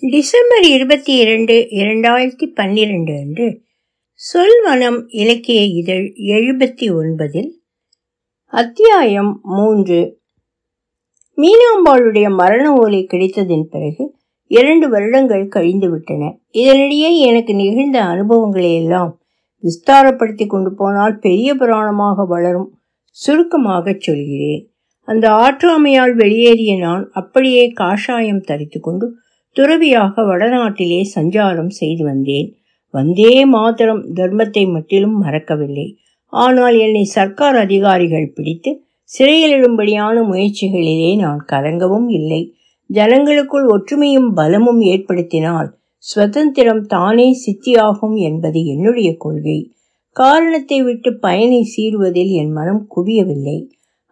December இருபத்தி இரண்டு இரண்டாயிரத்தி பன்னிரண்டு அன்று சொல்வனம் இலக்கிய இதழ் எழுபத்தி ஒன்பதில் அத்தியாயம் மூன்று. மீனாம்பாளுடைய மரண ஓலை கிடைத்ததின் பிறகு இரண்டு வருடங்கள் கழிந்துவிட்டன. இதனிடையே எனக்கு நிகழ்ந்த அனுபவங்களை எல்லாம் விஸ்தாரப்படுத்தி கொண்டு போனால் பெரிய புராணமாக வளரும் சுருக்கமாகச் சொல்கிறேன். அந்த ஆற்றாமையால் வெளியேறிய நான் அப்படியே காஷாயம் தரித்து கொண்டு துறவியாக வடநாட்டிலே சஞ்சாரம் செய்து வந்தேன். வந்தே மாத்திரம் தர்மத்தை மட்டிலும் மறக்கவில்லை. ஆனால் என்னை சர்க்கார் அதிகாரிகள் பிடித்து சிறையிலிடும்படியான முயற்சிகளிலே நான் கலங்கவும் இல்லை. ஜனங்களுக்குள் ஒற்றுமையும் பலமும் ஏற்படுத்தினால் சுதந்திரம் தானே சித்தியாகும் என்பது என்னுடைய கொள்கை. காரணத்தை விட்டு பயனை சீருவதில் என் மனம் குவியவில்லை.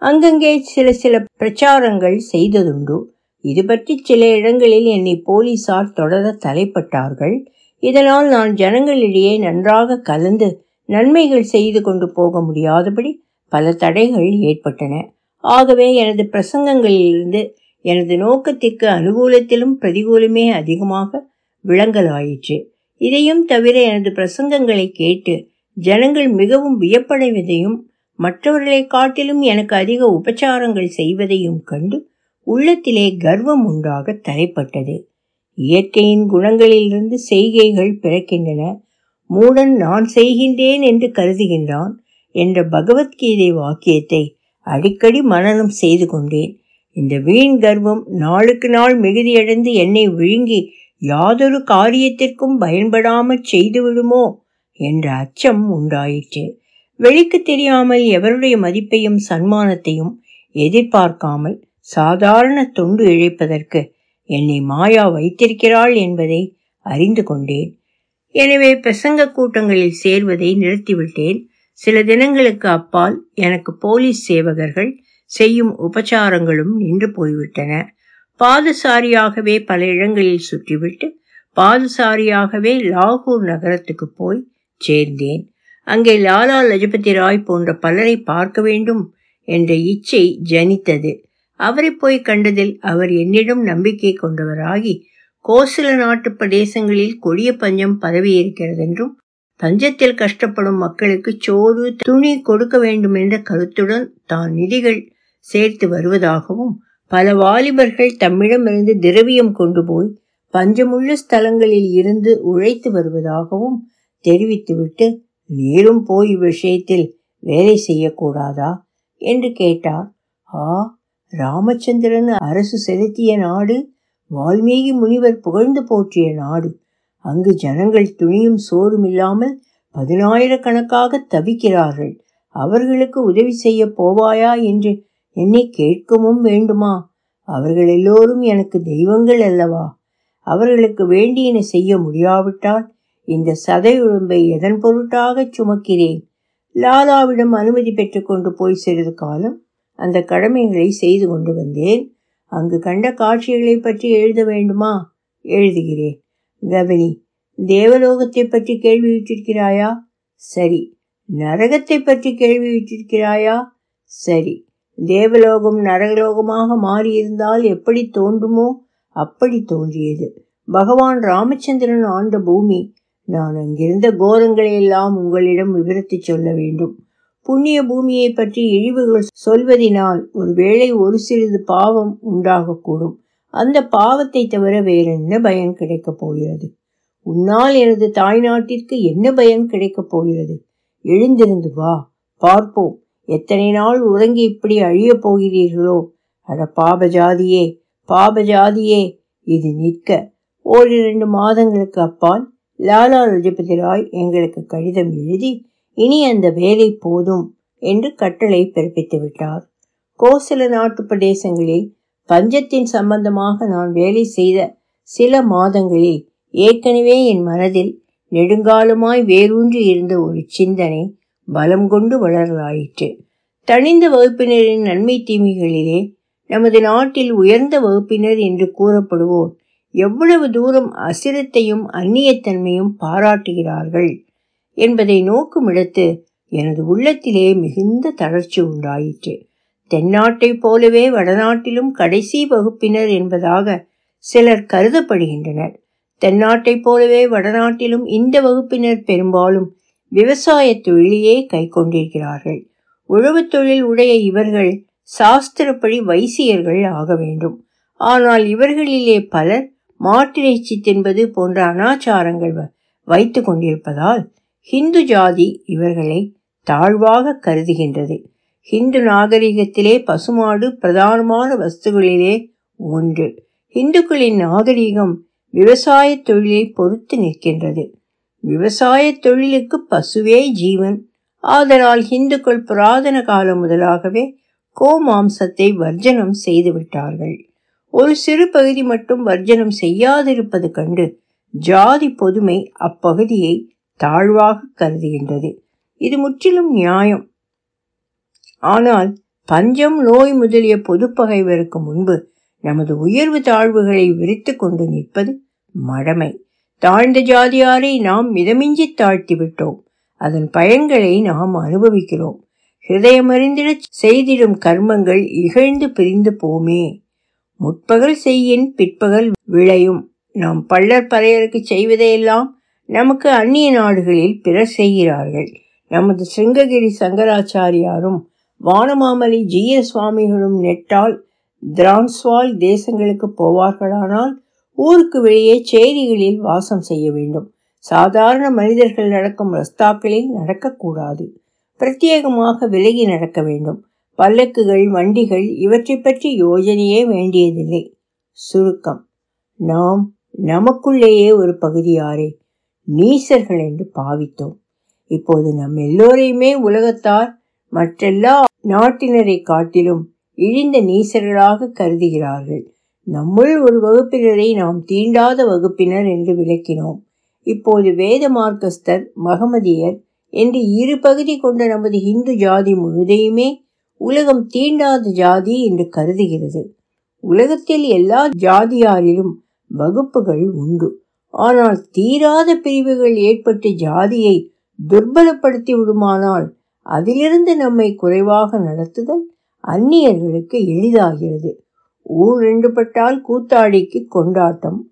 அங்கங்கே சில சில பிரச்சாரங்கள் செய்ததுண்டு. இது பற்றி சில இடங்களில் என்னை போலீசார் தொடர தலைப்பட்டார்கள். இதனால் நான் ஜனங்களிடையே நன்றாக கலந்து நன்மைகள் செய்து கொண்டு போக முடியாதபடி பல தடைகள் ஏற்பட்டன. ஆகவே எனது பிரசங்கங்களிலிருந்து எனது நோக்கத்திற்கு அனுகூலத்திலும் பிரதிகூலமே அதிகமாக விளங்கலாயிற்று. இதையும் தவிர எனது பிரசங்கங்களை கேட்டு ஜனங்கள் மிகவும் வியப்படைவதையும் மற்றவர்களை காட்டிலும் எனக்கு அதிக உபச்சாரங்கள் செய்வதையும் கண்டு உள்ளத்திலே கர்வம் உண்டாக தலைப்பட்டது இயற்கையின் குணங்களிலிருந்து செய்கைகள் பிறக்கின்றன. மூடன் நான் செய்கின்றேன் என்று கருதுகின்றான் என்ற பகவத்கீதை வாக்கியத்தை அடிக்கடி மனனம் செய்து கொண்டேன். இந்த வீண் கர்வம் நாளுக்கு நாள் மிகுதியடைந்து என்னை விழுங்கி யாதொரு காரியத்திற்கும் பயன்படாமற் செய்துவிடுமோ என்ற அச்சம் உண்டாயிற்று. வெளிக்கு தெரியாமல் எவருடைய மதிப்பையும் சன்மானத்தையும் எதிர்பார்க்காமல் சாதாரண தொண்டு இழைப்பதற்கு என்னை மாயா வைத்திருக்கிறாள் என்பதை அறிந்து கொண்டேன். எனவே பிரசங்க கூட்டங்களில் சேர்வதை நிறுத்திவிட்டேன். சில தினங்களுக்கு அப்பால் எனக்கு போலீஸ் சேவகர்கள் செய்யும் உபச்சாரங்களும் நின்று போய்விட்டன. பாதசாரியாகவே பல இடங்களில் சுற்றிவிட்டு பாதசாரியாகவே லாகூர் நகரத்துக்கு போய் சேர்ந்தேன். அங்கே லாலா லஜபதி ராய் போன்ற பலரை பார்க்க வேண்டும் என்ற இச்சை ஜனித்தது. அவரை போய் கண்டதில் அவர் என்னிடம் நம்பிக்கை கொண்டவராகி கோசல நாட்டு பிரதேசங்களில் கொடிய பஞ்சம் பரவி இருக்கிறதென்றும் பஞ்சத்தில் கஷ்டப்படும் மக்களுக்கு சோறு துணி கொடுக்க வேண்டும் என்ற கருத்துடன் தான் நிதிகள் சேர்த்து வருவதாகவும் பல வாலிபர்கள் தம்மிடமிருந்து திரவியம் கொண்டு போய் பஞ்சமுள்ள ஸ்தலங்களில் இருந்து உழைத்து வருவதாகவும் தெரிவித்துவிட்டு நீரும் போய் விஷயத்தில் வேலை செய்யக்கூடாதா? என்று கேட்டார். ஆ ராமச்சந்திரன் அரசு செலுத்திய நாடு வால்மீகி முனிவர் புகழ்ந்து போற்றிய நாடு. அங்கு ஜனங்கள் துணியும் சோறும் இல்லாமல் பதினாயிரக்கணக்காக தவிக்கிறார்கள். அவர்களுக்கு உதவி செய்ய போவாயா என்று என்னை கேட்கவும் வேண்டுமா? அவர்கள் எல்லோரும் எனக்கு தெய்வங்கள் அல்லவா? அவர்களுக்கு வேண்டியன செய்ய முடியாவிட்டால் இந்த சதை உடம்பை எதன் பொருட்டாக சுமக்கிறேன்? லாலாவிடம் அனுமதி பெற்றுக்கொண்டு போய் சிறிது காலம் அந்த கடமைகளை செய்து கொண்டு வந்தேன். அங்கு கண்ட காட்சிகளை பற்றி எழுத வேண்டுமா? எழுதுகிறேன். கவினி தேவலோகத்தை பற்றி கேள்வியுற்றிருக்கிறாயா சரி. நரகத்தை பற்றி கேள்வியுற்றிருக்கிறாயா சரி. தேவலோகம் நரகலோகமாக மாறியிருந்தால் எப்படி தோன்றுமோ அப்படி தோன்றியது. பகவான் ராமச்சந்திரன் ஆண்ட பூமி. நான் அங்கிருந்த கோரங்களை எல்லாம் உங்களிடம் விவரித்து சொல்ல வேண்டும். புண்ணிய பூமியை பற்றி இழிவுகள் சொல்வதினால் ஒருவேளை ஒரு சிறிது பாவம் உண்டாகக்கூடும். அந்த பாவத்தை தவிர வேறென்ன பயன் கிடைக்கப் போகிறது? உன்னால் எனது தாய்நாட்டிற்கு என்ன பயன் கிடைக்கப் போகிறது? எழுந்திருந்து வா பார்ப்போம். எத்தனை நாள் உறங்கி இப்படி அழியப் போகிறீர்களோ? அட பாபஜாதியே பாபஜாதியே இது நிற்க. ஓரிரண்டு மாதங்களுக்கு அப்பால் லாலா லஜபதி ராய் எங்களுக்கு கடிதம் எழுதி இனி அந்த வேலை போதும் என்று கட்டளை பிறப்பித்து விட்டார். கோசல நாட்டு பிரதேசங்களில் பஞ்சத்தின் சம்பந்தமாக நான் வேலை செய்த சில மாதங்களில் ஏற்கனவே என் மனதில் நெடுங்காலமாய் வேரூன்றி இருந்த ஒரு சிந்தனை பலம் கொண்டு வளரலாயிற்று. தனிந்த வகுப்பினரின் நன்மை தீமைகளிலே நமது நாட்டில் உயர்ந்த வகுப்பினர் என்று கூறப்படுவோர் எவ்வளவு தூரம் அசிரத்தையும் அந்நியத்தன்மையும் பாராட்டுகிறார்கள். என்பதை நோக்குமிடத்து எனது உள்ளத்திலே மிகுந்த தளர்ச்சி உண்டாயிற்று. தென்னாட்டைப் போலவே வடநாட்டிலும் கடைசி வகுப்பினர் என்பதாக சிலர் கருதப்படுகின்றனர். தென்னாட்டைப் போலவே வடநாட்டிலும் இந்த வகுப்பினர் பெரும்பாலும் விவசாய தொழிலையே கை கொண்டிருக்கிறார்கள் உழவுத் தொழில் உடைய இவர்கள் சாஸ்திரப்படி வைசியர்கள் ஆக வேண்டும். ஆனால் இவர்களிலே பலர் மாட்டிறைச்சி தின்பது போன்ற அனாச்சாரங்கள் வைத்து கொண்டிருப்பதால் ஹிந்து ஜாதி இவர்களை தாழ்வாக கருதுகின்றது. ஹிந்து நாகரிகத்திலே பசுமாடு பிரதானமான வஸ்துகளிலே ஒன்று. இந்துக்களின் நாகரிகம் விவசாய தொழிலை பொறுத்து நிற்கின்றது. விவசாய தொழிலுக்கு பசுவே ஜீவன். ஆதலால் இந்துக்கள் புராதன காலம் முதலாகவே கோமாம்சத்தை வர்ஜனம் செய்துவிட்டார்கள். ஒரு சிறு பகுதி மட்டும் வர்ஜனம் செய்யாதிருப்பது கண்டு ஜாதி பொதுமை அப்பகுதியை தாழ்வாக கருதுகின்றது. இது முற்றிலும் நியாயம். ஆனால் பஞ்சம் நோய் முதலிய பொதுப்பகைவருக்கு முன்பு நமது உயர்வு தாழ்வுகளை விரித்து கொண்டு நிற்பது மடமை தாழ்ந்த ஜாதியாரை நாம் மிதமிஞ்சி தாழ்த்தி விட்டோம் அதன் பயன்களை நாம் அனுபவிக்கிறோம். ஹிருதயமறிந்திட செய்திடும் கர்மங்கள் இகழ்ந்து பிரிந்து போமே. முற்பகல் செய்யின் பிற்பகல் விளையும். நாம் பள்ளர் பறையருக்கு செய்வதையெல்லாம் நமக்கு அந்நிய நாடுகளில் பிறர் செய்கிறார்கள். நமது சிங்ககிரி சங்கராச்சாரியாரும் வானமாமலை ஜீய சுவாமிகளும் நெட்டால் திரான்ஸ்வால் தேசங்களுக்கு போவார்களானால் ஊருக்கு வெளியே சேரிகளில் வாசம் செய்ய வேண்டும். சாதாரண மனிதர்கள் நடக்கும் ரஸ்தாக்களில் நடக்கக்கூடாது. பிரத்யேகமாக விலகி நடக்க வேண்டும். பல்லக்குகள் வண்டிகள் இவற்றை பற்றி யோஜனையே வேண்டியதில்லை. சுருக்கம். நாம் நமக்குள்ளேயே ஒரு பகுதியாரே. நீசர்கள் என்று பாவித்தோம். இப்போது நம் எல்லோரையுமே உலகத்தார் மற்றெல்லா நாட்டினரை காட்டிலும் இழிந்த நீசர்களாக கருதுகிறார்கள். நம்முள் ஒரு வகுப்பினரை நாம் தீண்டாத வகுப்பினர் என்று விளக்கினோம். இப்போது வேத மார்க்கஸ்தர் மகமதியர் என்று இரு பகுதி கொண்ட நமது இந்து ஜாதி முழுதையுமே உலகம் தீண்டாத ஜாதி என்று கருதுகிறது. உலகத்தில் எல்லா ஜாதியாரிலும் வகுப்புகள் உண்டு. ஆனால் தீராத பிரிவுகள் ஏற்பட்டு ஜாதியை துர்பலப்படுத்தி விடுமானால் அதிலிருந்து நம்மை குறைவாக நடத்துதல் அந்நியர்களுக்கு எளிதாகிறது. ஊர் ரெண்டுபட்டால் கூத்தாடிக்கு கொண்டாட்டம்.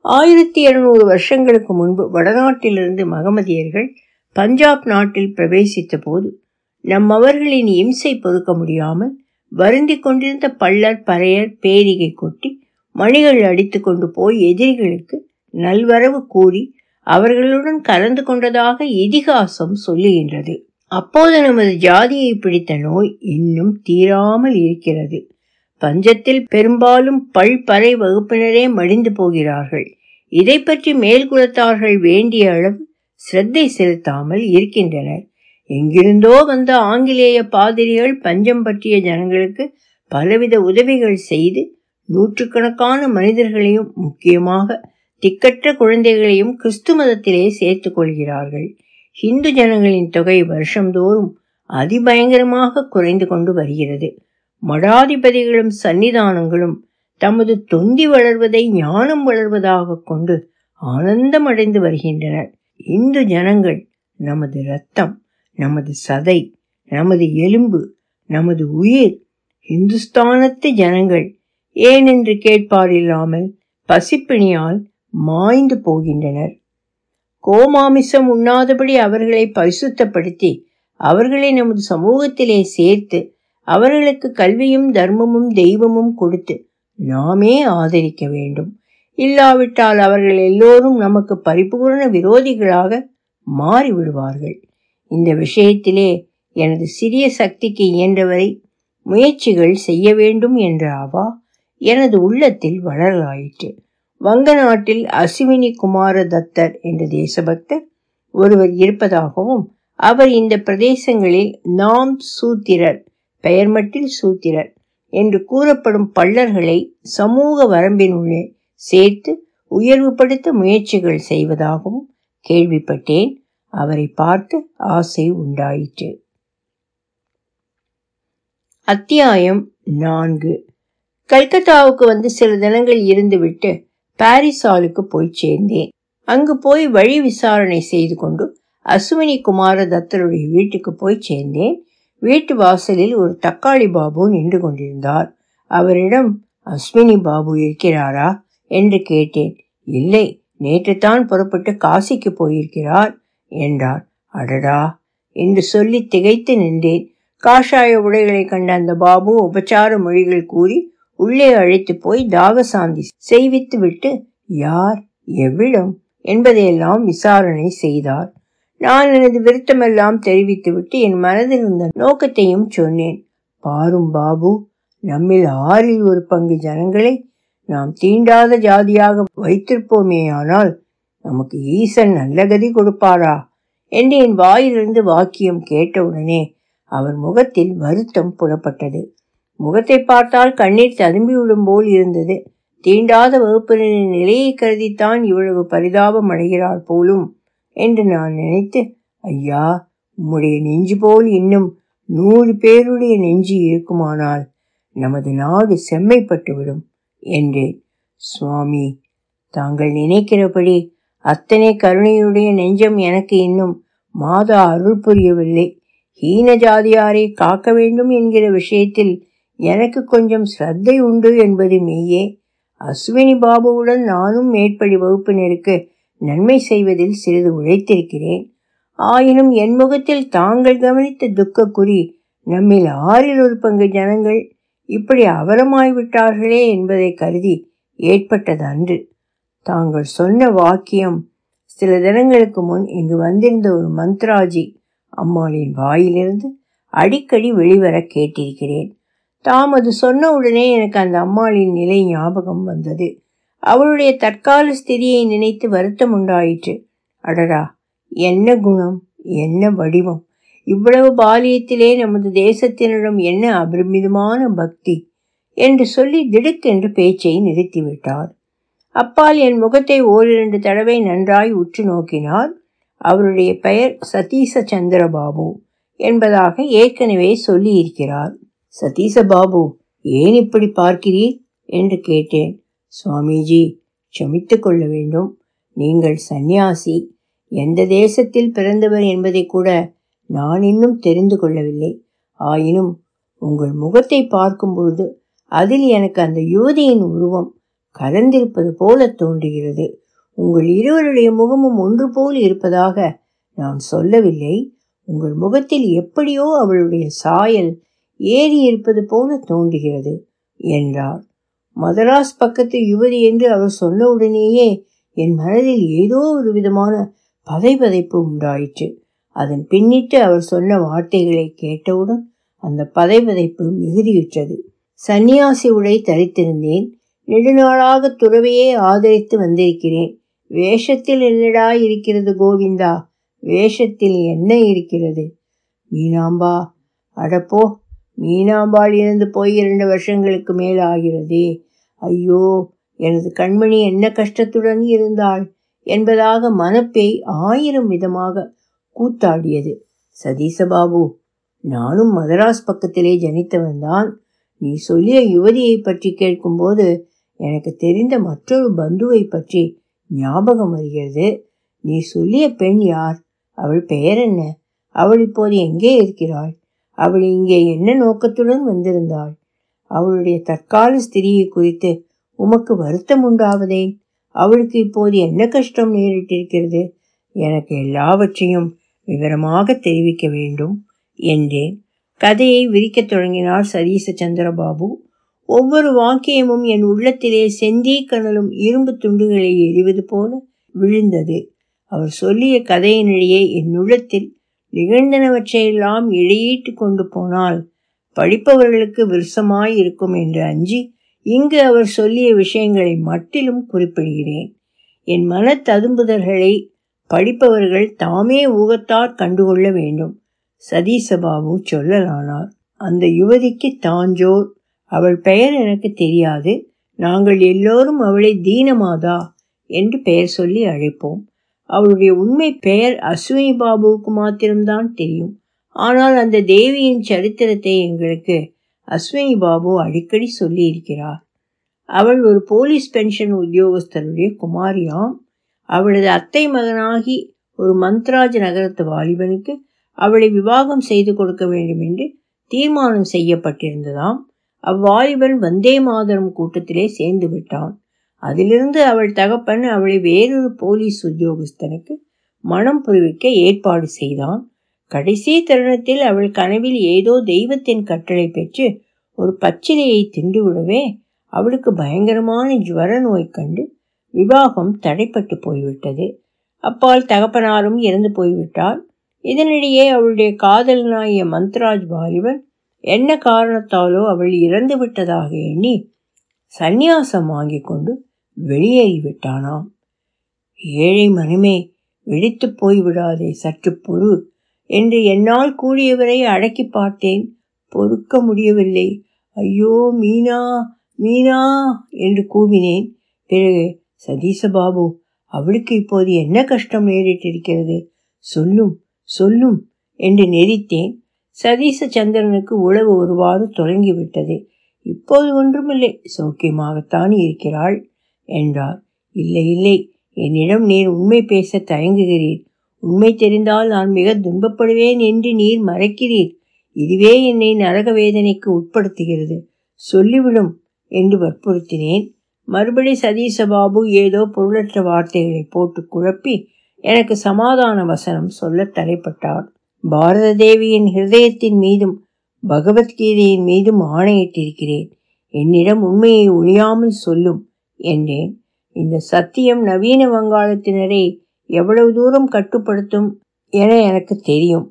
ஆயிரத்தி இருநூறு வருஷங்களுக்கு முன்பு வடநாட்டிலிருந்து மகமதியர்கள் பஞ்சாப் நாட்டில் பிரவேசித்த போது நம்மவர்களின் இம்சை பொறுக்க முடியாமல் வருந்தி கொண்டிருந்த பள்ளர் பறையர் பேரிகை கொட்டி மணிகள் அடித்து கொண்டு போய் எதிரிகளுக்கு நல்வரவு கூறி அவர்களுடன் கலந்து கொண்டதாக இதிகாசம் சொல்லுகின்றது. அப்போது நமது ஜாதியை பிடித்த நோய் இன்னும் தீராமல் இருக்கிறது. பஞ்சத்தில் பெரும்பாலும் பல்பறை வகுப்பினரே மடிந்து போகிறார்கள். இதை பற்றி மேல்குலத்தார்கள் வேண்டிய அளவு சிரத்தை செலுத்தாமல் இருக்கின்றனர். எங்கிருந்தோ வந்த ஆங்கிலேய பாதிரிகள் பஞ்சம் பற்றிய ஜனங்களுக்கு பலவித உதவிகள் செய்து நூற்றுக்கணக்கான மனிதர்களையும் முக்கியமாக திக்கற்ற குழந்தைகளையும் கிறிஸ்து மதத்திலே சேர்த்துக் கொள்கிறார்கள். ஹிந்து ஜனங்களின் தொகை வருஷந்தோறும் அதிபயங்கரமாக குறைந்து கொண்டு வருகிறது. மடாதிபதிகளும் சன்னிதானங்களும் தமது தொந்தி வளர்வதை ஞானம் வளர்வதாக கொண்டு ஆனந்தம் அடைந்து வருகின்றனர். இந்து ஜனங்கள் நமது இரத்தம் நமது சதை நமது எலும்பு நமது உயிர் இந்துஸ்தானத்து ஜனங்கள் ஏனென்று கேட்பாரில்லாமல் பசிப்பிணியால் மாய்ந்து போகின்றனர். கோமாமிசம் உண்ணாதபடி அவர்களை பரிசுத்தப்படுத்தி அவர்களை நமது சமூகத்திலே சேர்த்து அவர்களுக்கு கல்வியும் தர்மமும் தெய்வமும் கொடுத்து நாமே ஆதரிக்க வேண்டும். இல்லாவிட்டால் அவர்கள் எல்லோரும் நமக்கு பரிபூர்ண விரோதிகளாக மாறிவிடுவார்கள். இந்த விஷயத்திலே எனது சிறிய சக்திக்கு இயன்றவரை முயற்சிகள் செய்ய வேண்டும் என்ற அவா எனது உள்ளத்தில் வளரலாயிற்று. வங்க நாட்டில் அஸ்வினி குமார தத்தர் என்ற தேசபக்தர் ஒருவர் இருப்பதாகவும் அவர் இந்த பிரதேசங்களில் நாம் சூத்திரர் பெயர் மட்டில் சூத்திரர் என்று கூறப்படும் பள்ளர்களை சமூக வரம்பினுள்ளே சேர்த்து உயர்வுபடுத்த முயற்சிகள் செய்வதாகவும் கேள்விப்பட்டேன். அவரை பார்த்து ஆசை உண்டாயிற்று. அத்தியாயம் நான்கு. கல்கத்தாவுக்கு வந்து சில தினங்கள் இருந்துவிட்டு பாரிஸ் போய் சேர்ந்தேன். அங்கு போய் வழி விசாரணை செய்து கொண்டு அஸ்வினி குமார தத்தருடைய வீட்டுக்கு போய் சேர்ந்தேன். வீட்டு வாசலில் ஒரு தக்காளி பாபு நின்று கொண்டிருந்தார். அவரிடம் அஸ்வினி பாபு இருக்கிறாரா? என்று கேட்டேன். இல்லை நேற்றுத்தான் புறப்பட்டு காசிக்கு போயிருக்கிறார் என்றார். அடடா என்று சொல்லி திகைத்து நின்றேன். காஷாய உடைகளை கண்ட அந்த பாபு உபச்சார மொழிகள் கூறி உள்ளே அழைத்து போய் தாகசாந்தி செய்வித்து விட்டு யார்? எவ்விடம்? என்பதையெல்லாம் விசாரணை செய்தார். நான் எனது விருத்தமெல்லாம் தெரிவித்துவிட்டு என் மனதில் இருந்த நோக்கத்தையும் சொன்னேன். பாரும் பாபு நம்மில் ஆறில் ஒரு பங்கு ஜனங்களை நாம் தீண்டாத ஜாதியாக வைத்திருப்போமேயானால் நமக்கு ஈசன் நல்ல கதி கொடுப்பாரா? என்று என் வாயிலிருந்து வாக்கியம் கேட்டவுடனே அவர் முகத்தில் வருத்தம் புலப்பட்டது. முகத்தை பார்த்தால் கண்ணீர் ததும்பிவிடும் போல் இருந்தது. தீண்டாத வகுப்பினரின் நிலையை கருதித்தான் இவ்வளவு பரிதாபம் அடைகிறார் போலும் என்று நான் நினைத்து ஐயா உம்முடைய நெஞ்சு போல் இன்னும் நூறு பேருடைய நெஞ்சு இருக்குமானால் நமது நாடு செம்மைப்பட்டுவிடும் என்றேன். சுவாமி தாங்கள் நினைக்கிறபடி அத்தனை கருணையுடைய நெஞ்சம் எனக்கு இன்னும் மாதா அருள் புரியவில்லை. ஹீன ஜாதியாரை காக்க வேண்டும் என்கிற விஷயத்தில் எனக்கு கொஞ்சம் ஸ்ரத்தை உண்டு என்பது மெய்யே. அஸ்வினி பாபுவுடன் நானும் மேற்படி வகுப்பினருக்கு நன்மை செய்வதில் சிறிது உழைத்திருக்கிறேன். ஆயினும் என் முகத்தில் தாங்கள் கவனித்த துக்க குறி நம்மில் ஆறில் ஒரு பங்கு ஜனங்கள் இப்படி அவலமாய்விட்டார்களே என்பதை கருதி ஏற்பட்டது அன்று தாங்கள் சொன்ன வாக்கியம் சில தினங்களுக்கு முன் இங்கு வந்திருந்த ஒரு மந்த்ராஜி அம்மாளின் வாயிலிருந்து அடிக்கடி வெளிவர கேட்டிருக்கிறேன். தாம் அது சொன்ன உடனே எனக்கு அந்த அம்மாளின் நிலை ஞாபகம் வந்தது. அவளுடைய தற்கால ஸ்திதியை நினைத்து வருத்தம் உண்டாயிற்று. அடடா என்ன குணம் என்ன வடிவம். இவ்வளவு பாலியத்திலே நமது தேசத்தினரிடம் என்ன அபரிமிதமான பக்தி என்று சொல்லி திடுக்கென்று பேச்சை நிறுத்திவிட்டார். அப்பால் என் முகத்தை ஓரிரண்டு தடவை நன்றாய் உற்று நோக்கினார். அவருடைய பெயர் சதீச சந்திரபாபு என்பதாக ஏற்கனவே சொல்லியிருக்கிறார். சதீசபாபு ஏன் இப்படி பார்க்கிறீர்? என்று கேட்டேன். சுவாமிஜி க்ஷமித்து கொள்ள வேண்டும். நீங்கள் சந்நியாசி. எந்த தேசத்தில் பிறந்தவர் என்பதை கூட நான் இன்னும் தெரிந்து கொள்ளவில்லை. ஆயினும் உங்கள் முகத்தை பார்க்கும்பொழுது அதில் எனக்கு அந்த யுவதியின் உருவம் கலந்திருப்பது போல தோன்றுகிறது. உங்கள் இருவருடைய முகமும் ஒன்று போல் இருப்பதாக நான் சொல்லவில்லை. உங்கள் முகத்தில் எப்படியோ அவளுடைய சாயல் ஏறி இருப்பது போல தோன்றுகிறது என்றார் மதராஸ் பக்கத்து யுவதி என்று அவர் சொன்ன உடனேயே என் மனதில் ஏதோ ஒரு விதமான பதைபதைப்பு உண்டாயிற்று. அதன் பின்னிட்டு அவர் சொன்ன வார்த்தைகளை கேட்டவுடன் அந்த பதைபதைப்பு மிகுதியுற்றது. சன்னியாசி உடை தரித்திருந்தேன். நெடுநாளாக துறவையே ஆதரித்து வந்திருக்கிறேன். வேஷத்தில் என்னடா இருக்கிறது கோவிந்தா? வேஷத்தில் என்ன இருக்கிறது? மீனாம்பா அடப்போ மீனாம்பாள் இருந்து போய் இரண்டு வருஷங்களுக்கு மேல் ஆகிறதே. ஐயோ எனது கண்மணி என்ன கஷ்டத்துடன் இருந்தாள் என்பதாக மனப்பேய் ஆயிரம் விதமாக கூத்தாடியது. சதீசபாபு நானும் மதராஸ் பக்கத்திலே ஜனித்தவன்தான் நீ சொல்லிய யுவதியை பற்றி கேட்கும்போது எனக்கு தெரிந்த மற்றொரு பந்துவை பற்றி ஞாபகம் வருகிறது. நீ சொல்லிய பெண் யார்? அவள் பெயர் என்ன? அவள் இப்போது எங்கே இருக்கிறாள்? அவள் இங்கே என்ன நோக்கத்துடன் வந்திருந்தாள்? அவளுடைய தற்கால ஸ்திரியை குறித்து உமக்கு வருத்தம் உண்டாவதே? அவளுக்கு இப்போது என்ன கஷ்டம் நேரிட்டிருக்கிறது? எனக்கு எல்லாவற்றையும் விவரமாக தெரிவிக்க வேண்டும் என்றேன். கதையை விரிக்கத் தொடங்கினார் சதீச சந்திரபாபு ஒவ்வொரு வாக்கியமும் என் உள்ளத்திலே செந்தீ கணலும் இரும்பு துண்டுகளை எரிவது போல விழுந்தது. அவர் சொல்லிய கதையினிடையே என் உள்ளத்தில் நிகழ்ந்தனவற்றையெல்லாம் இழையீட்டு கொண்டு போனால் படிப்பவர்களுக்கு விருசமாய் இருக்கும் என்று அஞ்சி இங்கு அவர் சொல்லிய விஷயங்களை மட்டிலும் குறிப்பிடுகிறேன். என் மன ததும்புதல்களை படிப்பவர்கள் தாமே ஊகத்தார் கண்டுகொள்ள வேண்டும். சதீசபாபு சொல்லலானார். அந்த யுவதிக்கு தாஞ்சோர் அவள் பெயர் எனக்கு தெரியாது. நாங்கள் எல்லோரும் அவளை தீனமாதா என்று பெயர் சொல்லி அழைப்போம். அவளுடைய உண்மை பெயர் அஸ்வினி பாபுவுக்கு மாத்திரம்தான் தெரியும். ஆனால் அந்த தேவியின் சரித்திரத்தை எங்களுக்கு அஸ்வினி பாபு அடிக்கடி சொல்லியிருக்கிறார். அவள் ஒரு போலீஸ் பென்ஷன் உத்தியோகஸ்தருடைய குமாரியாம். அவளது அத்தை மகனாகி ஒரு மந்த்ராஜ் நகரத்து வாலிபனுக்கு அவளை விவாகம் செய்து கொடுக்க வேண்டும் என்று தீர்மானம் செய்யப்பட்டிருந்ததாம். அவ்வாலிபன் வந்தே மாதரம் கூட்டத்திலே சேர்ந்து விட்டான். அதிலிருந்து அவள் தகப்பன் அவளை வேறொரு போலீஸ் உத்தியோகஸ்தனுக்கு மனம் புரிவிக்க ஏற்பாடு செய்தான். கடைசி தருணத்தில் அவள் கனவில் ஏதோ தெய்வத்தின் கட்டளை பெற்று ஒரு பச்சிலையை திண்டுவிடவே அவளுக்கு பயங்கரமான ஜுவர நோய் கண்டு விவாகம் தடைப்பட்டு போய்விட்டது. அப்பால் தகப்பனாரும் இறந்து போய்விட்டார். இதனிடையே அவளுடைய காதலனாகிய மந்த்ராஜ் வாலிபன் என்ன காரணத்தாலோ அவள் இறந்து விட்டதாக எண்ணி சந்நியாசம் வாங்கி கொண்டு வெளியேறி விட்டானாம். ஏழை மனமே வெடித்து போய்விடாதே சற்று பொறு என்று என்னால் கூடியவரை அடக்கி பார்த்தேன். பொறுக்க முடியவில்லை. ஐயோ மீனா மீனா என்று கூவினேன். பிறகு சதீசபாபு அவளுக்கு இப்போது என்ன கஷ்டம் நேரிட்டிருக்கிறது? சொல்லும் சொல்லும் என்று நெறித்தேன் சதீச சந்திரனுக்கு உழவு ஒருவாறு தொடங்கிவிட்டது. இப்போது ஒன்றுமில்லை. சௌக்கியமாகத்தான் இருக்கிறாள். என்றார் இல்லை இல்லை. என்னிடம் நீர் உண்மை பேச தயங்குகிறீர். உண்மை தெரிந்தால் நான் மிக துன்பப்படுவேன் என்று நீர் மறைக்கிறீர். இதுவே என்னை நரக வேதனைக்கு உட்படுத்துகிறது. சொல்லிவிடும் என்று வற்புறுத்தினேன். மறுபடி சதீசபாபு ஏதோ பொருளற்ற வார்த்தைகளை போட்டு குழப்பி எனக்கு சமாதான வசனம் சொல்ல தலைப்பட்டார் பாரத தேவியின் ஹிருதயத்தின் மீதும் பகவத்கீதையின் மீதும் ஆணையிட்டிருக்கிறேன். என்னிடம் உண்மையை ஒழியாமல் சொல்லும். என்றேன். இந்த சத்தியம் நவீன வங்காளத்தினரை எவ்வளவு தூரம் கட்டுப்படுத்தும் என எனக்கு தெரியும்.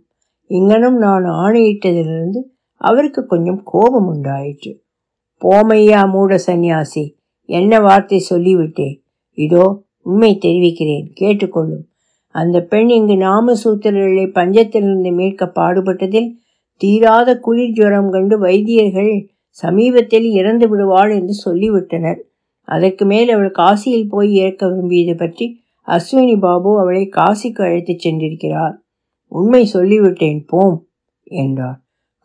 இங்கனும் நான் ஆணையிட்டதிலிருந்து அவருக்கு கொஞ்சம் கோபம் உண்டாயிற்று. போமையா மூட சந்நியாசி என்ன வார்த்தை சொல்லிவிட்டேன் இதோ உண்மை தெரிவிக்கிறேன் கேட்டுக்கொள்ளும் அந்த பெண் இங்கு நாமசூத்திரர்களை பஞ்சத்திலிருந்து மீட்க பாடுபட்டதில் தீராத குளிர் ஜுரம் கண்டு வைத்தியர்கள் சமீபத்தில் இறந்து விடுவாள் என்று சொல்லிவிட்டனர். அதற்கு மேல் அவள் காசியில் போய் இறக்க விரும்பியது பற்றி அஸ்வினி பாபு அவளை காசிக்கு அழைத்துச் சென்றிருக்கிறார். உண்மை சொல்லிவிட்டேன் போம் என்றார்.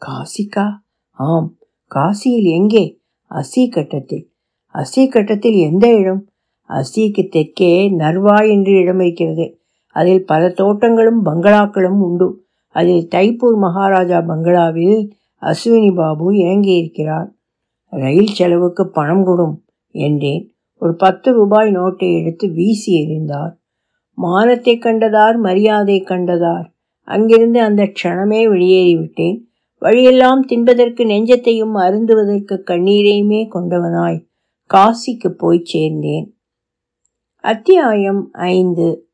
காசிக்கா? ஆம். காசியில் எங்கே? அசி கட்டத்தில். அசி கட்டத்தில் எந்த இடம்? அசிக்கு தெற்கே நர்வா என்று இடம் இருக்கிறது. அதில் பல தோட்டங்களும் பங்களாக்களும் உண்டு. அதில் தைப்பூர் மகாராஜா பங்களாவில் அஸ்வினி பாபு இறங்கியிருக்கிறார். ரயில் செலவுக்கு பணம் கொடும். என்றேன். ஒரு பத்து ரூபாய் நோட்டை எடுத்து வீசி எறிந்தார். மானத்தை கண்டதார் மரியாதை கண்டதார். அங்கிருந்து அந்த க்ஷணமே வெளியேறிவிட்டேன் வழியெல்லாம் தின்பதற்கு நெஞ்சத்தையும் அருந்துவதற்கு கண்ணீரையுமே கொண்டவனாய் காசிக்கு போய் சேர்ந்தேன். அத்தியாயம் ஐந்து.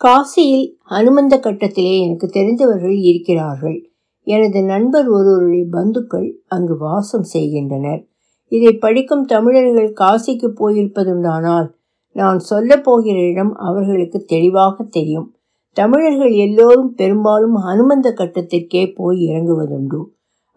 காசியில் அனுமந்த கட்டத்திலே எனக்கு தெரிந்தவர்கள் இருக்கிறார்கள். எனது நண்பர் ஒருவருடைய பந்துக்கள் அங்கு வாசம் செய்கின்றனர். இதை படிக்கும் தமிழர்கள் காசிக்கு போயிருப்பதுண்டானால் நான் சொல்ல போகிற இடம் அவர்களுக்கு தெளிவாக தெரியும். தமிழர்கள் எல்லோரும் பெரும்பாலும் ஹனுமந்த கட்டத்திற்கே போய் இறங்குவதுண்டு.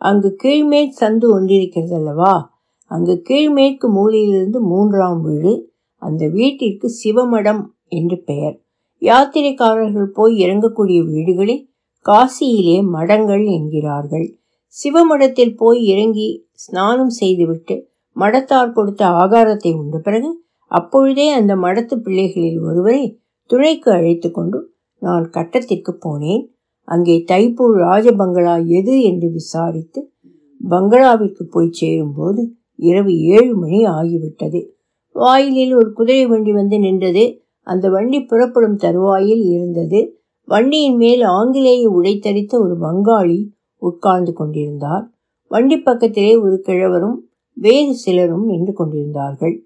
அங்கு கீழ்மேற் சந்து ஒன்றிருக்கிறது அல்லவா அங்கு கீழ்மேற்கு மூலையிலிருந்து மூன்றாம் வீடு அந்த வீட்டிற்கு சிவமடம் என்று பெயர். யாத்திரைக்காரர்கள் போய் இறங்கக்கூடிய வீடுகளில் காசியிலே மடங்கள் என்கிறார்கள். சிவமடத்தில் போய் இறங்கி ஸ்நானம் செய்துவிட்டு மடத்தார் கொடுத்த ஆகாரத்தை உண்ட பிறகு அப்பொழுதே அந்த மடத்து பிள்ளைகளில் ஒருவரை துணைக்கு அழைத்து கொண்டு நான் கட்டத்திற்கு போனேன். அங்கே தைப்பூர் ராஜபங்களா எது என்று விசாரித்து பங்களாவிற்கு போய் சேரும்போது இரவு ஏழு மணி ஆகிவிட்டது. வாயிலில் ஒரு குதிரை வண்டி வந்து நின்றது. அந்த வண்டி புறப்படும் தருவாயில் இருந்தது. வண்டியின் மேல் ஆங்கிலேய உடைத்தரித்த ஒரு வங்காளி உட்கார்ந்து கொண்டிருந்தார். வண்டி பக்கத்திலே ஒரு கிழவரும் வேறு சிலரும் நின்று கொண்டிருந்தார்கள்.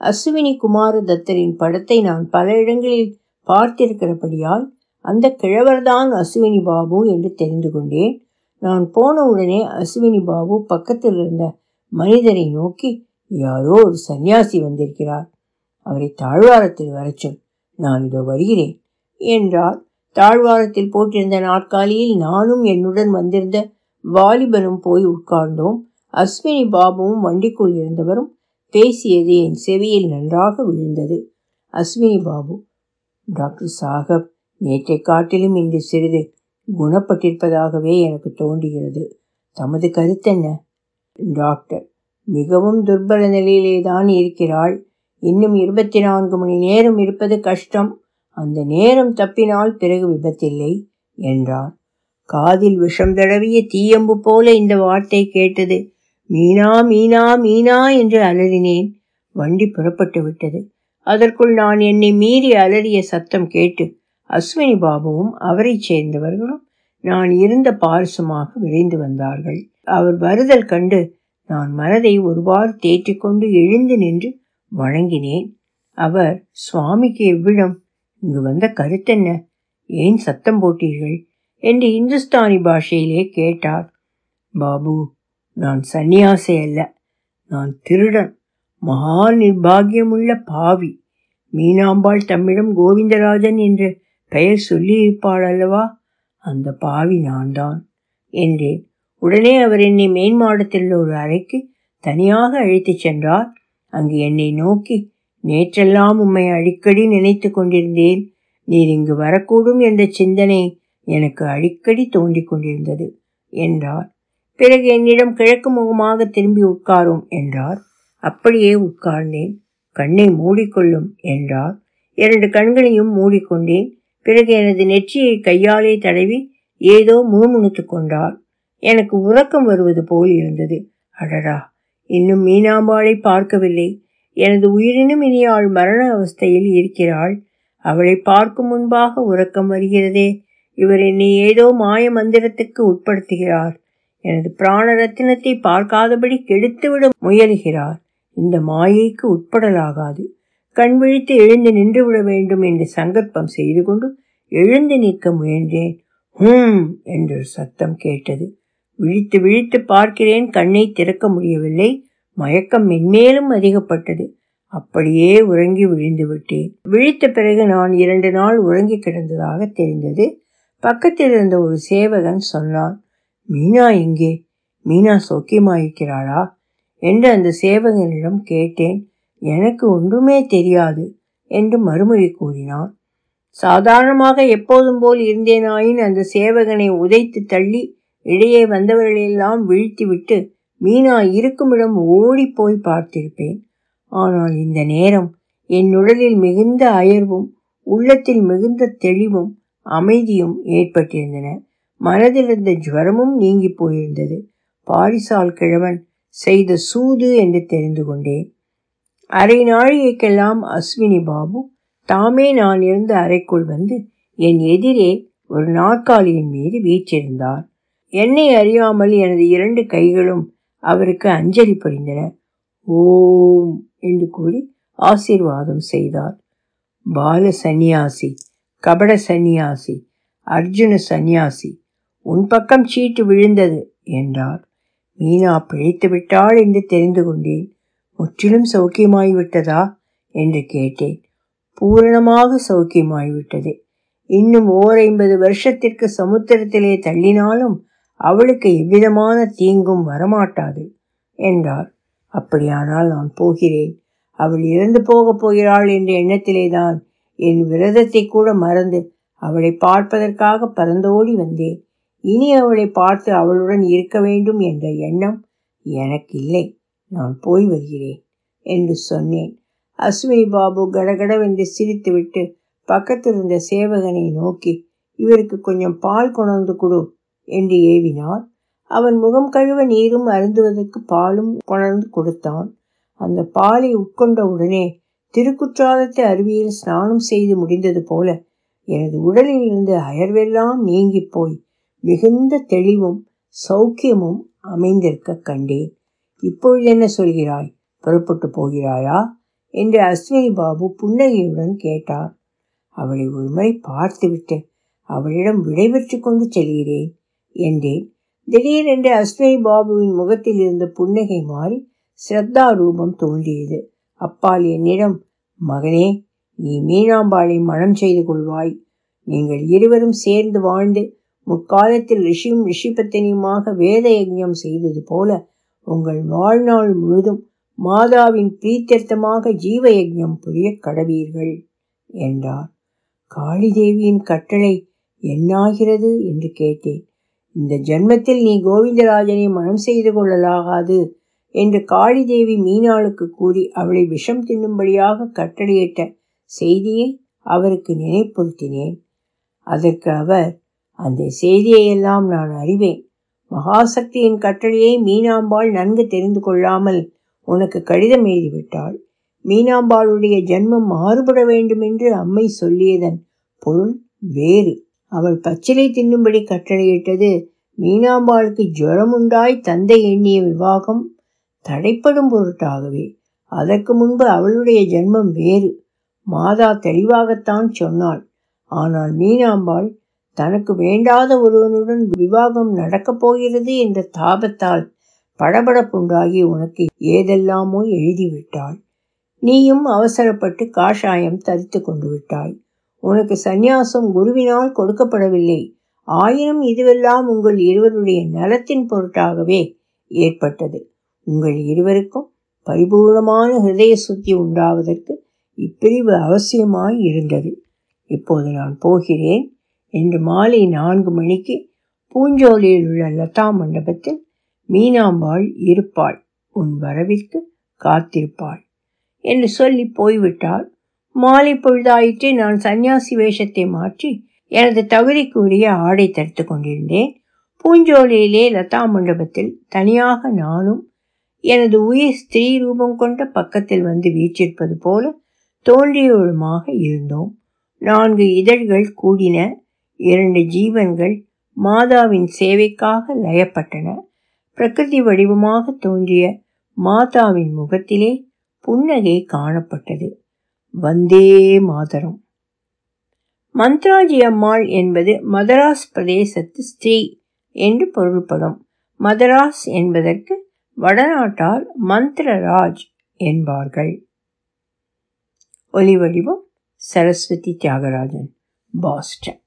அஸ்வினி குமார தத்தரின் படத்தை நான் பல இடங்களில் பார்த்திருக்கிறபடியால் அந்த கிழவர்தான் அஸ்வினி பாபு என்று தெரிந்து கொண்டேன். நான் போன உடனே அஸ்வினி பாபு பக்கத்தில் இருந்த மனிதரை நோக்கி யாரோ ஒரு சன்னியாசி வந்திருக்கிறார். அவரை தாழ்வாரத்தில் வரச்சொல் நான் இதோ வருகிறேன். என்றார். தாழ்வாரத்தில் போட்டிருந்த நாற்காலியில் நானும் என்னுடன் வந்திருந்த வாலிபரும் போய் உட்கார்ந்தோம். அஸ்வினி பாபுவும் வண்டிக்குள் இருந்தவரும் பேசியது என் செவியில் நன்றாக விழுந்தது. அஸ்வினி பாபு டாக்டர் சாகப் நேற்றை காட்டிலும் இன்று சிறிது குணப்பட்டிருப்பதாகவே எனக்கு தோன்றுகிறது. தமது கருத்தென்ன டாக்டர் மிகவும் துர்பல நிலையிலே தான் இருக்கிறாள். இன்னும் இருபத்தி நான்கு மணி நேரம் இருப்பது கஷ்டம். அந்த நேரம் தப்பினால் பிறகு விபத்தில்லை என்றார். காதில் விஷம் தடவிய தீயம்பு போல இந்த வார்த்தை கேட்டது. மீனா மீனா மீனா என்று அலறினேன். வண்டி புறப்பட்டு விட்டது. அதற்குள் நான் என்னை மீறி அலறிய சத்தம் கேட்டு அஸ்வினி பாபுவும் அவரைச் சேர்ந்தவர்களும் நான் இருந்த பாரசமாக விரைந்து வந்தார்கள். அவர் வருதல் கண்டு நான் மனதை ஒருவாறு தேற்றிக்கொண்டு எழுந்து நின்று வணங்கினேன் அவர் சுவாமிக்கு எவ்விடம்? இங்கு வந்த கருத்தென்ன? ஏன் சத்தம் போட்டீர்கள்? என்று இந்துஸ்தானி பாஷையிலே கேட்டார். பாபு நான் சந்நியாசி அல்ல. நான் திருடன். மகா நிர்பாகியமுள்ள பாவி. மீனாம்பாள் தம்மிடம் கோவிந்தராஜன் என்று பெயர் சொல்லியிருப்பாள் அல்லவா? அந்த பாவி நான் தான் என்றேன். உடனே அவர் என்னை மேன்மாடத்தில் ஒரு அறைக்கு தனியாக அழைத்துச் சென்றார். அங்கு என்னை நோக்கி நேற்றெல்லாம் உம்மை அடிக்கடி நினைத்து கொண்டிருந்தேன். நீர் இங்கு வரக்கூடும் என்ற சிந்தனை எனக்கு அடிக்கடி தோண்டிக் கொண்டிருந்தது. என்றார். பிறகு என்னிடம் கிழக்கு முகமாக திரும்பி உட்காரும் என்றார். அப்படியே உட்கார்ந்தேன். கண்ணை மூடிக்கொள்ளும் என்றார். இரண்டு கண்களையும் மூடிக்கொண்டேன். பிறகு எனது நெற்றியை கையாலே தடவி ஏதோ முணுமுணுத்து கொண்டார். எனக்கு உறக்கம் வருவது போல் இருந்தது. அடடா! இன்னும் மீனாம்பாளை பார்க்கவில்லை. எனது உயிரினும் இனியாள் மரண அவஸ்தையில் இருக்கிறாள். அவளை பார்க்கும் முன்பாக உறக்கம் வருகிறதே. இவர் என்னை ஏதோ மாய மந்திரத்துக்கு உட்படுத்துகிறார். எனது பிராண ரத்தினத்தை பார்க்காதபடி கெடுத்துவிட முயலுகிறார். இந்த மாயைக்கு உட்படலாகாது. கண் விழித்து எழுந்து நின்று விட வேண்டும் என்று சங்கற்பம் செய்து கொண்டு எழுந்து நிற்க முயன்றேன். ஹூம் என்று சத்தம் கேட்டது. விழித்து விழித்து பார்க்கிறேன் கண்ணை திறக்க முடியவில்லை. மயக்கம் மென்மேலும் அதிகப்பட்டது. அப்படியே உறங்கி விழுந்து விட்டேன். விழித்த பிறகு நான் இரண்டு நாள் உறங்கி கிடந்ததாக தெரிந்தது. பக்கத்தில் இருந்த ஒரு சேவகன் சொன்னான் மீனா எங்கே? மீனா சௌக்கியமாயிருக்கிறாளா? என்று அந்த சேவகனிடம் கேட்டேன் எனக்கு ஒன்றுமே தெரியாது என்று மறுமொழி கூறினான். சாதாரணமாக எப்போதும் போல் இருந்தேனாயின் அந்த சேவகனை உதைத்து தள்ளி இடையே வந்தவர்களெல்லாம் வீழ்த்திவிட்டு மீனா இருக்குமிடம் ஓடிப்போய் பார்த்திருப்பேன். ஆனால் இந்த நேரம் என் உடலில் மிகுந்த அயர்வும் உள்ளத்தில் மிகுந்த தெளிவும் அமைதியும் ஏற்பட்டிருந்தன. மனதிலிருந்த ஜுவரமும் நீங்கி போயிருந்தது. பாரிசால் கிழவன் செய்த சூது என்று தெரிந்து கொண்டேன். அரை நாழிகைக்கெல்லாம் அஸ்வினி பாபு தாமே நான் இருந்த அறைக்குள் வந்து என் எதிரே ஒரு நாற்காலியின் மீது வீற்றிருந்தார். என்னை அறியாமல் எனது இரண்டு கைகளும் அவருக்கு அஞ்சலி புரிந்தன. ஓம் என்று கூறி ஆசீர்வாதம் செய்தார். பால சந்நியாசி கபட சந்நியாசி அர்ஜுன சந்நியாசி உன் பக்கம் சீட்டு விழுந்தது என்றார். மீனா பிழைத்து விட்டாள் என்று தெரிந்து கொண்டேன். முற்றிலும் சௌக்கியமாய்விட்டதா? என்று கேட்டேன். பூரணமாக சௌக்கியமாய்விட்டது. இன்னும் ஓர் ஐம்பது வருஷத்திற்கு சமுத்திரத்திலே தள்ளினாலும் அவளுக்கு எவ்விதமான தீங்கும் வரமாட்டாது என்றார். அப்படியானால் நான் போகிறேன். அவள் இறந்து போகப் போகிறாள் என்ற எண்ணத்திலேதான் என் விரதத்தை கூட மறந்து அவளை பார்ப்பதற்காக பறந்தோடி வந்தேன். இனி அவளை பார்த்து அவளுடன் இருக்க வேண்டும் என்ற எண்ணம் எனக்கு இல்லை நான் போய் வருகிறேன் என்று சொன்னேன். அஸ்வினி பாபு கடகடவென்று சிரித்துவிட்டு பக்கத்தில் இருந்த சேவகனை நோக்கி இவருக்கு கொஞ்சம் பால் கொணர்ந்து கொடு என்று ஏவினார் அவன் முகம் கழுவ நீரும் அருந்துவதற்கு பாலும் கொணர்ந்து கொடுத்தான். அந்த பாலை உட்கொண்ட உடனே திருக்குற்றாலத்து அருவியில் ஸ்நானம் செய்து முடிந்தது போல எனது உடலில் இருந்து அயர்வெல்லாம் நீங்கி போய் மிகுந்த தெளிவும் சௌக்கியமும் அமைந்திருக்க கண்டேன். இப்பொழுது என்ன சொல்கிறாய்? புறப்பட்டு போகிறாயா? என்று அஸ்வினி பாபு புன்னகையுடன் கேட்டார். அவளை ஒருமுறை பார்த்துவிட்டு அவளிடம் விடைபெற்று கொண்டு செல்கிறேன் என்றேன். திடீரென்று அஸ்வினி பாபுவின் முகத்தில் இருந்த புன்னகை மாறி ஸ்ரத்தா ரூபம் தோன்றியது. அப்பால் என்னிடம் மகனே நீ மீனாம்பாளை மனம் செய்து கொள்வாய். நீங்கள் இருவரும் சேர்ந்து வாழ்ந்து முற்காலத்தில் ரிஷியும் ரிஷிபத்தினியுமாக வேத யஜ்ஞம் செய்தது போல உங்கள் வாழ்நாள் முழுதும் மாதாவின் பிரீத்தியர்த்தமாக ஜீவ யஜ்ஞம் புரிய கடவீர்கள் என்றார். காளிதேவியின் கட்டளை என்னாகிறது என்று கேட்டேன். இந்த ஜென்மத்தில் நீ கோவிந்தராஜனை மனம் செய்து கொள்ளலாகாது என்று காளிதேவி மீனாளுக்கு கூறி அவளை விஷம் தின்னும்படியாக கட்டளையிட்ட செய்தியை அவருக்கு நினைப்புறுத்தினேன் அதற்கு அவர் அந்த செய்தியையெல்லாம் நான் அறிவேன். மகாசக்தியின் கட்டளையை மீனாம்பாள் நன்கு தெரிந்து கொள்ளாமல் உனக்கு கடிதம் எழுதிவிட்டாள். மீனாம்பாளுடைய ஜென்மம் மாறுபட வேண்டும் என்று அம்மை சொல்லியதன் பொருள் வேறு. அவள் பச்சிலை தின்னும்படி கட்டளையிட்டது மீனாம்பாளுக்கு ஜுரமுண்டாய் தந்தை எண்ணிய விவாகம் தடைப்படும் பொருட்டாகவே. அதற்கு முன்பு அவளுடைய ஜென்மம் வேறு. மாதா தெளிவாகத்தான் சொன்னாள். ஆனால் மீனாம்பாள் தனக்கு வேண்டாத ஒருவனுடன் விவாகம் நடக்கப் போகிறது என்ற தாபத்தால் படபடப்புண்டாகி உனக்கு ஏதெல்லாமோ எழுதிவிட்டாள். நீயும் அவசரப்பட்டு காஷாயம் தரித்து கொண்டு விட்டாய். உனக்கு சந்நியாசம் குருவினால் கொடுக்கப்படவில்லை. ஆயினும் இதுவெல்லாம் உங்கள் இருவருடைய நலத்தின் பொருட்டாகவே ஏற்பட்டது. உங்கள் இருவருக்கும் பரிபூர்ணமான ஹிருதய சுத்தி உண்டாவதற்கு இப்பிரிவு அவசியமாய் இருந்தது. இப்போது நான் போகிறேன். என்று மாலை நான்கு மணிக்கு பூஞ்சோலியில் உள்ள லதா மண்டபத்தில் மீனாம்பாள் இருப்பாள். உன் வரவிற்கு காத்திருப்பாள். என்று சொல்லி போய்விட்டால் மாலை பொழுதாயிற்று நான் சந்நியாசி வேஷத்தை மாற்றி எனது தகுதிக்குரிய ஆடை தடுத்து கொண்டிருந்தேன். பூஞ்சோலியிலே லதா மண்டபத்தில் தனியாக நானும் எனது உயிர் ஸ்திரீ ரூபம் கொண்ட பக்கத்தில் வந்து வீற்றிருப்பது போல தோன்றியவளுமாக இருந்தோம். நான்கு இதழ்கள் கூடின இரண்டு ஜீவன்கள் மாதாவின் சேவைக்காக லயப்பட்டன பிரகிருதி வடிவமாக தோன்றிய மாதாவின் முகத்திலே புன்னகை காணப்பட்டது. வந்தே மாதரம். மந்த்ராஜி அம்மாள் என்பது மதராஸ் பிரதேசத்து ஸ்ரீ என்று பொருள்படும். மதராஸ் என்பதற்கு வடநாட்டார் மந்திரராஜ் என்பார்கள். ஒலிவடிவம் சரஸ்வதி தியாகராஜன் பாஸ்டன்.